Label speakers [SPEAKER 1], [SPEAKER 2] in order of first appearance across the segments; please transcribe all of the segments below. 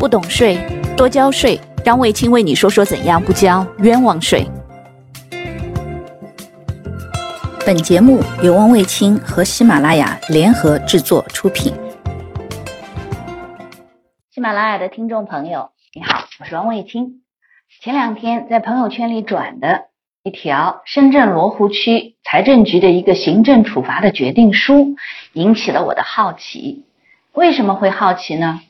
[SPEAKER 1] 不懂税，多交税。让卫青为你说说怎样不交冤枉税。本节目由汪卫青和喜马拉雅联合制作出品。喜马拉雅的听众朋友，你好，我是汪卫青。前两天在朋友圈里转的一条深圳罗湖区财政局的一个行政处罚的决定书，引起了我的好奇。为什么会好奇呢？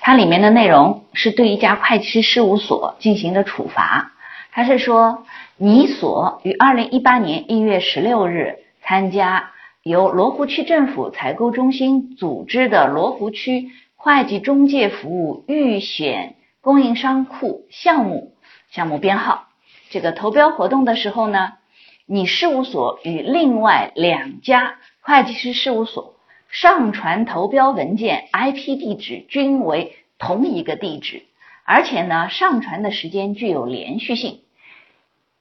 [SPEAKER 1] 它里面的内容是对一家会计师事务所进行的处罚。他是说，你所于二零一八年一月十六日参加由罗湖区政府采购中心组织的罗湖区会计中介服务预选供应商库项目项目编号这个投标活动的时候呢，你事务所与另外两家会计师事务所。上传投标文件 IP 地址均为同一个地址，而且呢，上传的时间具有连续性。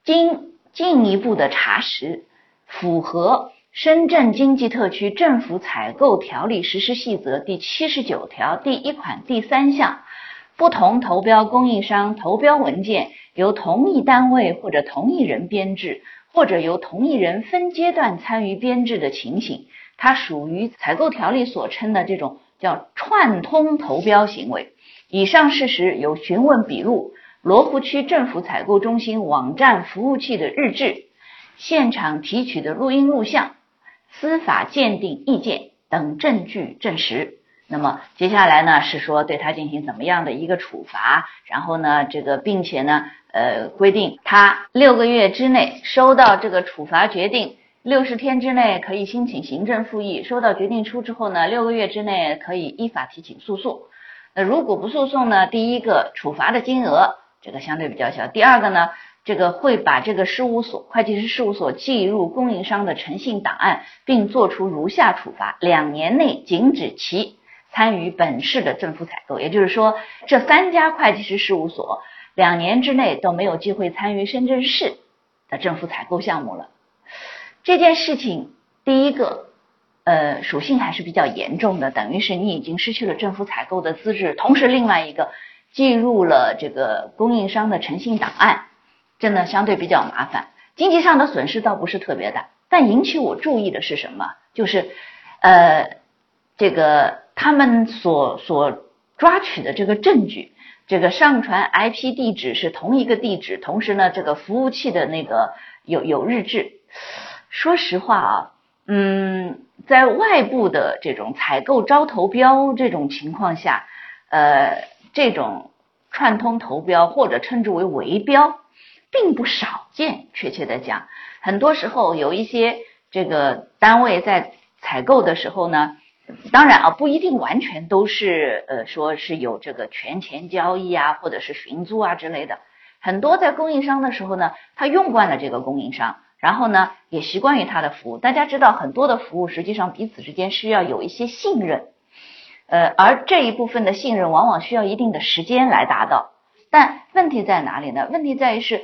[SPEAKER 1] 经进一步的查实，符合《深圳经济特区政府采购条例实施细则》第七十九条第一款第三项，不同投标供应商投标文件由同一单位或者同一人编制，或者由同一人分阶段参与编制的情形。它属于采购条例所称的这种叫串通投标行为。以上事实有询问笔录、罗湖区政府采购中心网站服务器的日志、现场提取的录音录像、司法鉴定意见等证据证实。那么接下来呢，是说对他进行怎么样的一个处罚？然后呢，这个并且呢，呃，规定他六个月之内收到这个处罚决定。六十天之内可以申请行政复议，收到决定书之后呢，六个月之内可以依法提起诉讼。那如果不诉讼呢，第一个处罚的金额这个相对比较小，第二个呢，这个会把这个事务所会计师事务所记入供应商的诚信档案，并作出如下处罚：两年内禁止其参与本市的政府采购。也就是说，这三家会计师事务所两年之内都没有机会参与深圳市的政府采购项目了。这件事情，第一个，呃，属性还是比较严重的，等于是你已经失去了政府采购的资质，同时另外一个进入了这个供应商的诚信档案，真的相对比较麻烦。经济上的损失倒不是特别大，但引起我注意的是什么？就是，呃，这个他们所所抓取的这个证据，这个上传 IP 地址是同一个地址，同时呢，这个服务器的那个有有日志。说实话啊，嗯，在外部的这种采购招投标这种情况下，呃，这种串通投标或者称之为围标，并不少见。确切的讲，很多时候有一些这个单位在采购的时候呢，当然啊，不一定完全都是呃，说是有这个权钱交易啊，或者是寻租啊之类的。很多在供应商的时候呢，他用惯了这个供应商。然后呢，也习惯于他的服务。大家知道，很多的服务实际上彼此之间需要有一些信任，呃，而这一部分的信任往往需要一定的时间来达到。但问题在哪里呢？问题在于是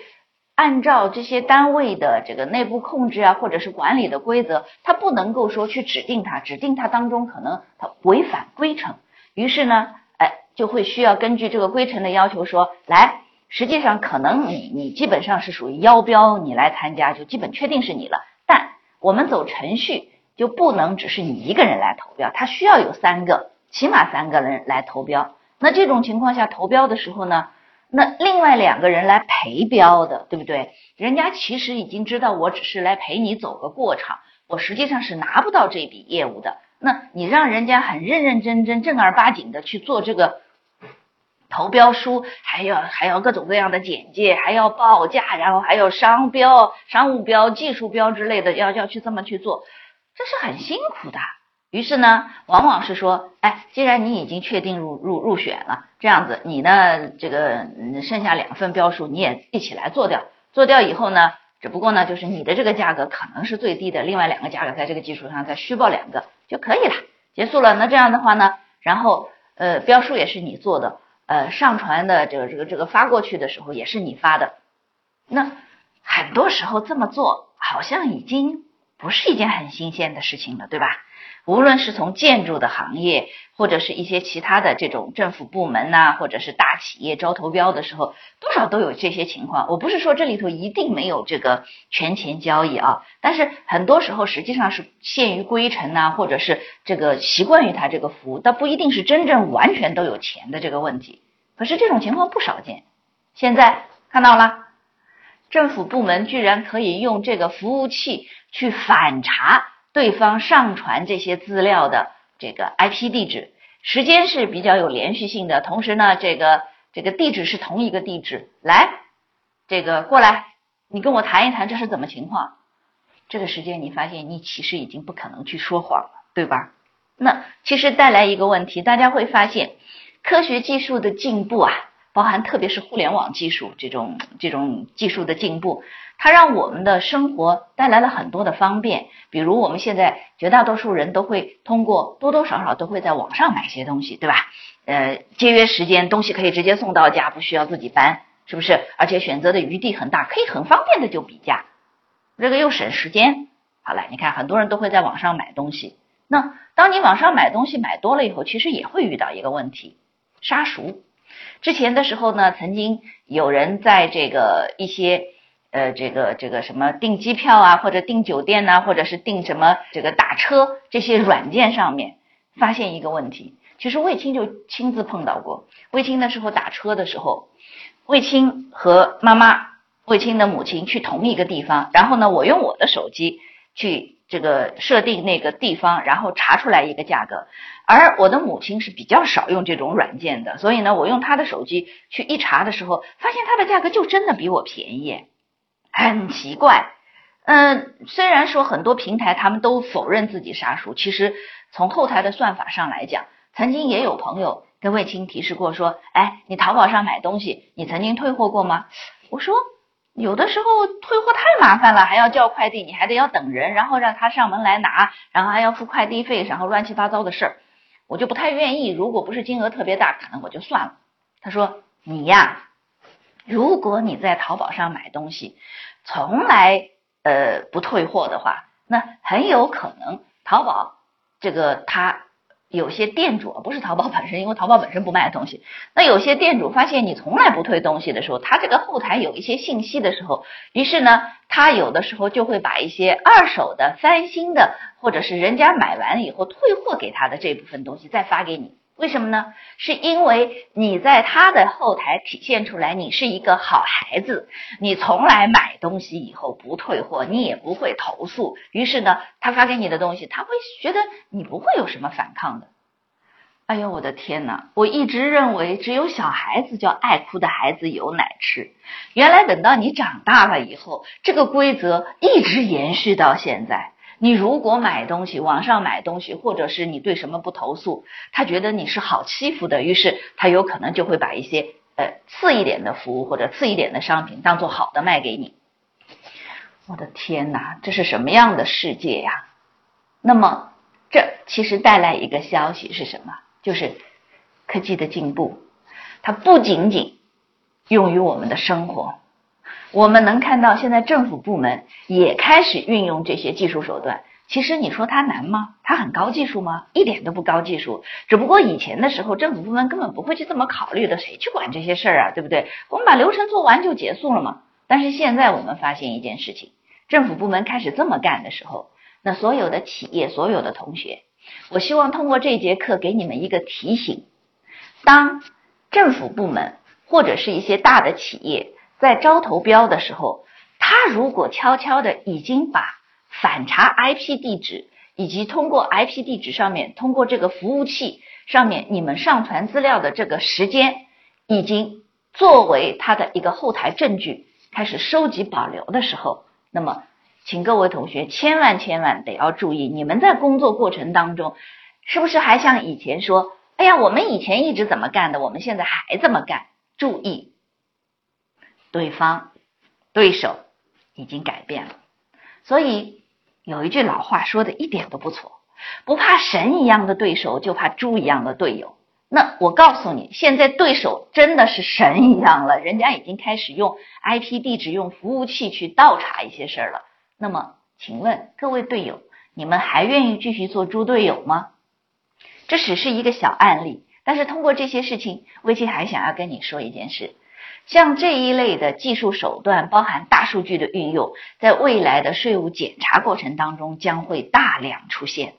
[SPEAKER 1] 按照这些单位的这个内部控制啊，或者是管理的规则，他不能够说去指定他，指定他当中可能他违反规程。于是呢，哎，就会需要根据这个规程的要求说来。实际上，可能你你基本上是属于邀标，你来参加就基本确定是你了。但我们走程序就不能只是你一个人来投标，他需要有三个，起码三个人来投标。那这种情况下投标的时候呢，那另外两个人来陪标的，对不对？人家其实已经知道，我只是来陪你走个过场，我实际上是拿不到这笔业务的。那你让人家很认认真真、正儿八经的去做这个。投标书还要还要各种各样的简介，还要报价，然后还有商标、商务标、技术标之类的，要要去这么去做，这是很辛苦的。于是呢，往往是说，哎，既然你已经确定入入入选了，这样子，你呢这个剩下两份标书你也一起来做掉，做掉以后呢，只不过呢就是你的这个价格可能是最低的，另外两个价格在这个基础上再虚报两个就可以了，结束了。那这样的话呢，然后呃标书也是你做的。呃，上传的这个这个这个发过去的时候也是你发的，那很多时候这么做好像已经不是一件很新鲜的事情了，对吧？无论是从建筑的行业，或者是一些其他的这种政府部门呐，或者是大企业招投标的时候，多少都有这些情况。我不是说这里头一定没有这个权钱交易啊，但是很多时候实际上是限于规程呐，或者是这个习惯于他这个服务，倒不一定是真正完全都有钱的这个问题。可是这种情况不少见。现在看到了，政府部门居然可以用这个服务器去反查对方上传这些资料的这个 IP 地址。时间是比较有连续性的，同时呢，这个这个地址是同一个地址。来，这个过来，你跟我谈一谈这是怎么情况？这个时间你发现你其实已经不可能去说谎了，对吧？那其实带来一个问题，大家会发现科学技术的进步啊，包含特别是互联网技术这种这种技术的进步。它让我们的生活带来了很多的方便，比如我们现在绝大多数人都会通过多多少少都会在网上买些东西，对吧？呃，节约时间，东西可以直接送到家，不需要自己搬，是不是？而且选择的余地很大，可以很方便的就比价，这个又省时间。好了，你看很多人都会在网上买东西，那当你网上买东西买多了以后，其实也会遇到一个问题，杀熟。之前的时候呢，曾经有人在这个一些。呃，这个这个什么订机票啊，或者订酒店呐，或者是订什么这个打车这些软件上面，发现一个问题，其实卫青就亲自碰到过。卫青那时候打车的时候，卫青和妈妈，卫青的母亲去同一个地方，然后呢，我用我的手机去这个设定那个地方，然后查出来一个价格。而我的母亲是比较少用这种软件的，所以呢，我用她的手机去一查的时候，发现它的价格就真的比我便宜。很奇怪，嗯，虽然说很多平台他们都否认自己杀熟，其实从后台的算法上来讲，曾经也有朋友跟卫青提示过说，哎，你淘宝上买东西，你曾经退货过吗？我说有的时候退货太麻烦了，还要叫快递，你还得要等人，然后让他上门来拿，然后还要付快递费，然后乱七八糟的事儿，我就不太愿意。如果不是金额特别大，可能我就算了。他说你呀。如果你在淘宝上买东西，从来呃不退货的话，那很有可能淘宝这个它有些店主不是淘宝本身，因为淘宝本身不卖东西。那有些店主发现你从来不退东西的时候，他这个后台有一些信息的时候，于是呢，他有的时候就会把一些二手的、翻新的，或者是人家买完以后退货给他的这部分东西再发给你。为什么呢？是因为你在他的后台体现出来，你是一个好孩子，你从来买东西以后不退货，你也不会投诉。于是呢，他发给你的东西，他会觉得你不会有什么反抗的。哎呦，我的天哪！我一直认为只有小孩子叫爱哭的孩子有奶吃，原来等到你长大了以后，这个规则一直延续到现在。你如果买东西，网上买东西，或者是你对什么不投诉，他觉得你是好欺负的，于是他有可能就会把一些呃次一点的服务或者次一点的商品当做好的卖给你。我的天哪，这是什么样的世界呀？那么这其实带来一个消息是什么？就是科技的进步，它不仅仅用于我们的生活。我们能看到，现在政府部门也开始运用这些技术手段。其实你说它难吗？它很高技术吗？一点都不高技术。只不过以前的时候，政府部门根本不会去这么考虑的，谁去管这些事儿啊？对不对？我们把流程做完就结束了嘛。但是现在我们发现一件事情，政府部门开始这么干的时候，那所有的企业、所有的同学，我希望通过这节课给你们一个提醒：当政府部门或者是一些大的企业。在招投标的时候，他如果悄悄的已经把反查 IP 地址以及通过 IP 地址上面通过这个服务器上面你们上传资料的这个时间，已经作为他的一个后台证据开始收集保留的时候，那么请各位同学千万千万得要注意，你们在工作过程当中是不是还像以前说，哎呀，我们以前一直怎么干的，我们现在还这么干？注意。对方、对手已经改变了，所以有一句老话说的一点都不错：不怕神一样的对手，就怕猪一样的队友。那我告诉你，现在对手真的是神一样了，人家已经开始用 IP 地址、用服务器去倒查一些事儿了。那么，请问各位队友，你？们还愿意继续做猪队友吗？这只是一个小案例，但是通过这些事情，魏青还想要跟你说一件事：像这一类的技术手段，包含大数据的运用，在未来的税务检查过程当中将会大量出现。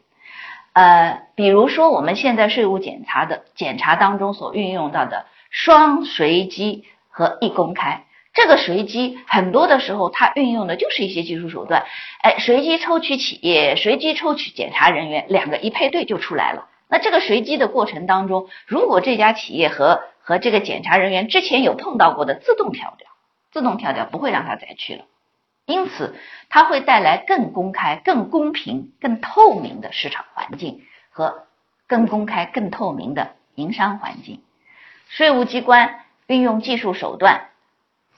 [SPEAKER 1] 呃，比如说我们现在税务检查的检查当中所运用到的双随机和一公开。这个随机很多的时候，它运用的就是一些技术手段，哎，随机抽取企业，随机抽取检查人员，两个一配对就出来了。那这个随机的过程当中，如果这家企业和和这个检查人员之前有碰到过的，自动跳掉，自动跳掉，不会让他再去了。因此，它会带来更公开、更公平、更透明的市场环境和更公开、更透明的营商环境。税务机关运用技术手段。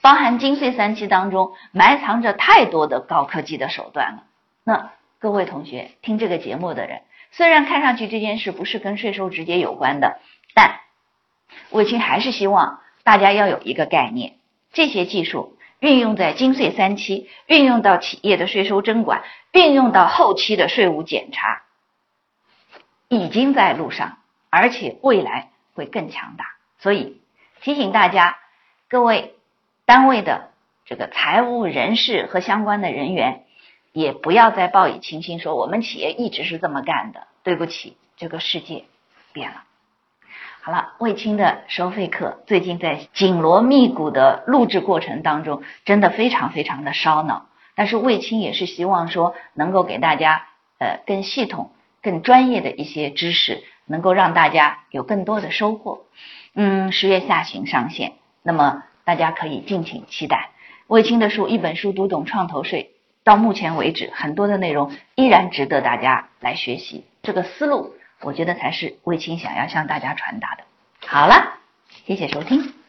[SPEAKER 1] 包含金税三期当中埋藏着太多的高科技的手段了。那各位同学听这个节目的人，虽然看上去这件事不是跟税收直接有关的，但魏青还是希望大家要有一个概念：这些技术运用在金税三期，运用到企业的税收征管，运用到后期的税务检查，已经在路上，而且未来会更强大。所以提醒大家，各位。单位的这个财务人事和相关的人员，也不要再抱以轻心，说我们企业一直是这么干的。对不起，这个世界变了。好了，卫青的收费课最近在紧锣密鼓的录制过程当中，真的非常非常的烧脑。但是卫青也是希望说，能够给大家呃更系统、更专业的一些知识，能够让大家有更多的收获。嗯，十月下旬上线，那么。大家可以敬请期待卫青的书《一本书读懂创投税》，到目前为止，很多的内容依然值得大家来学习。这个思路，我觉得才是卫青想要向大家传达的。好了，谢谢收听。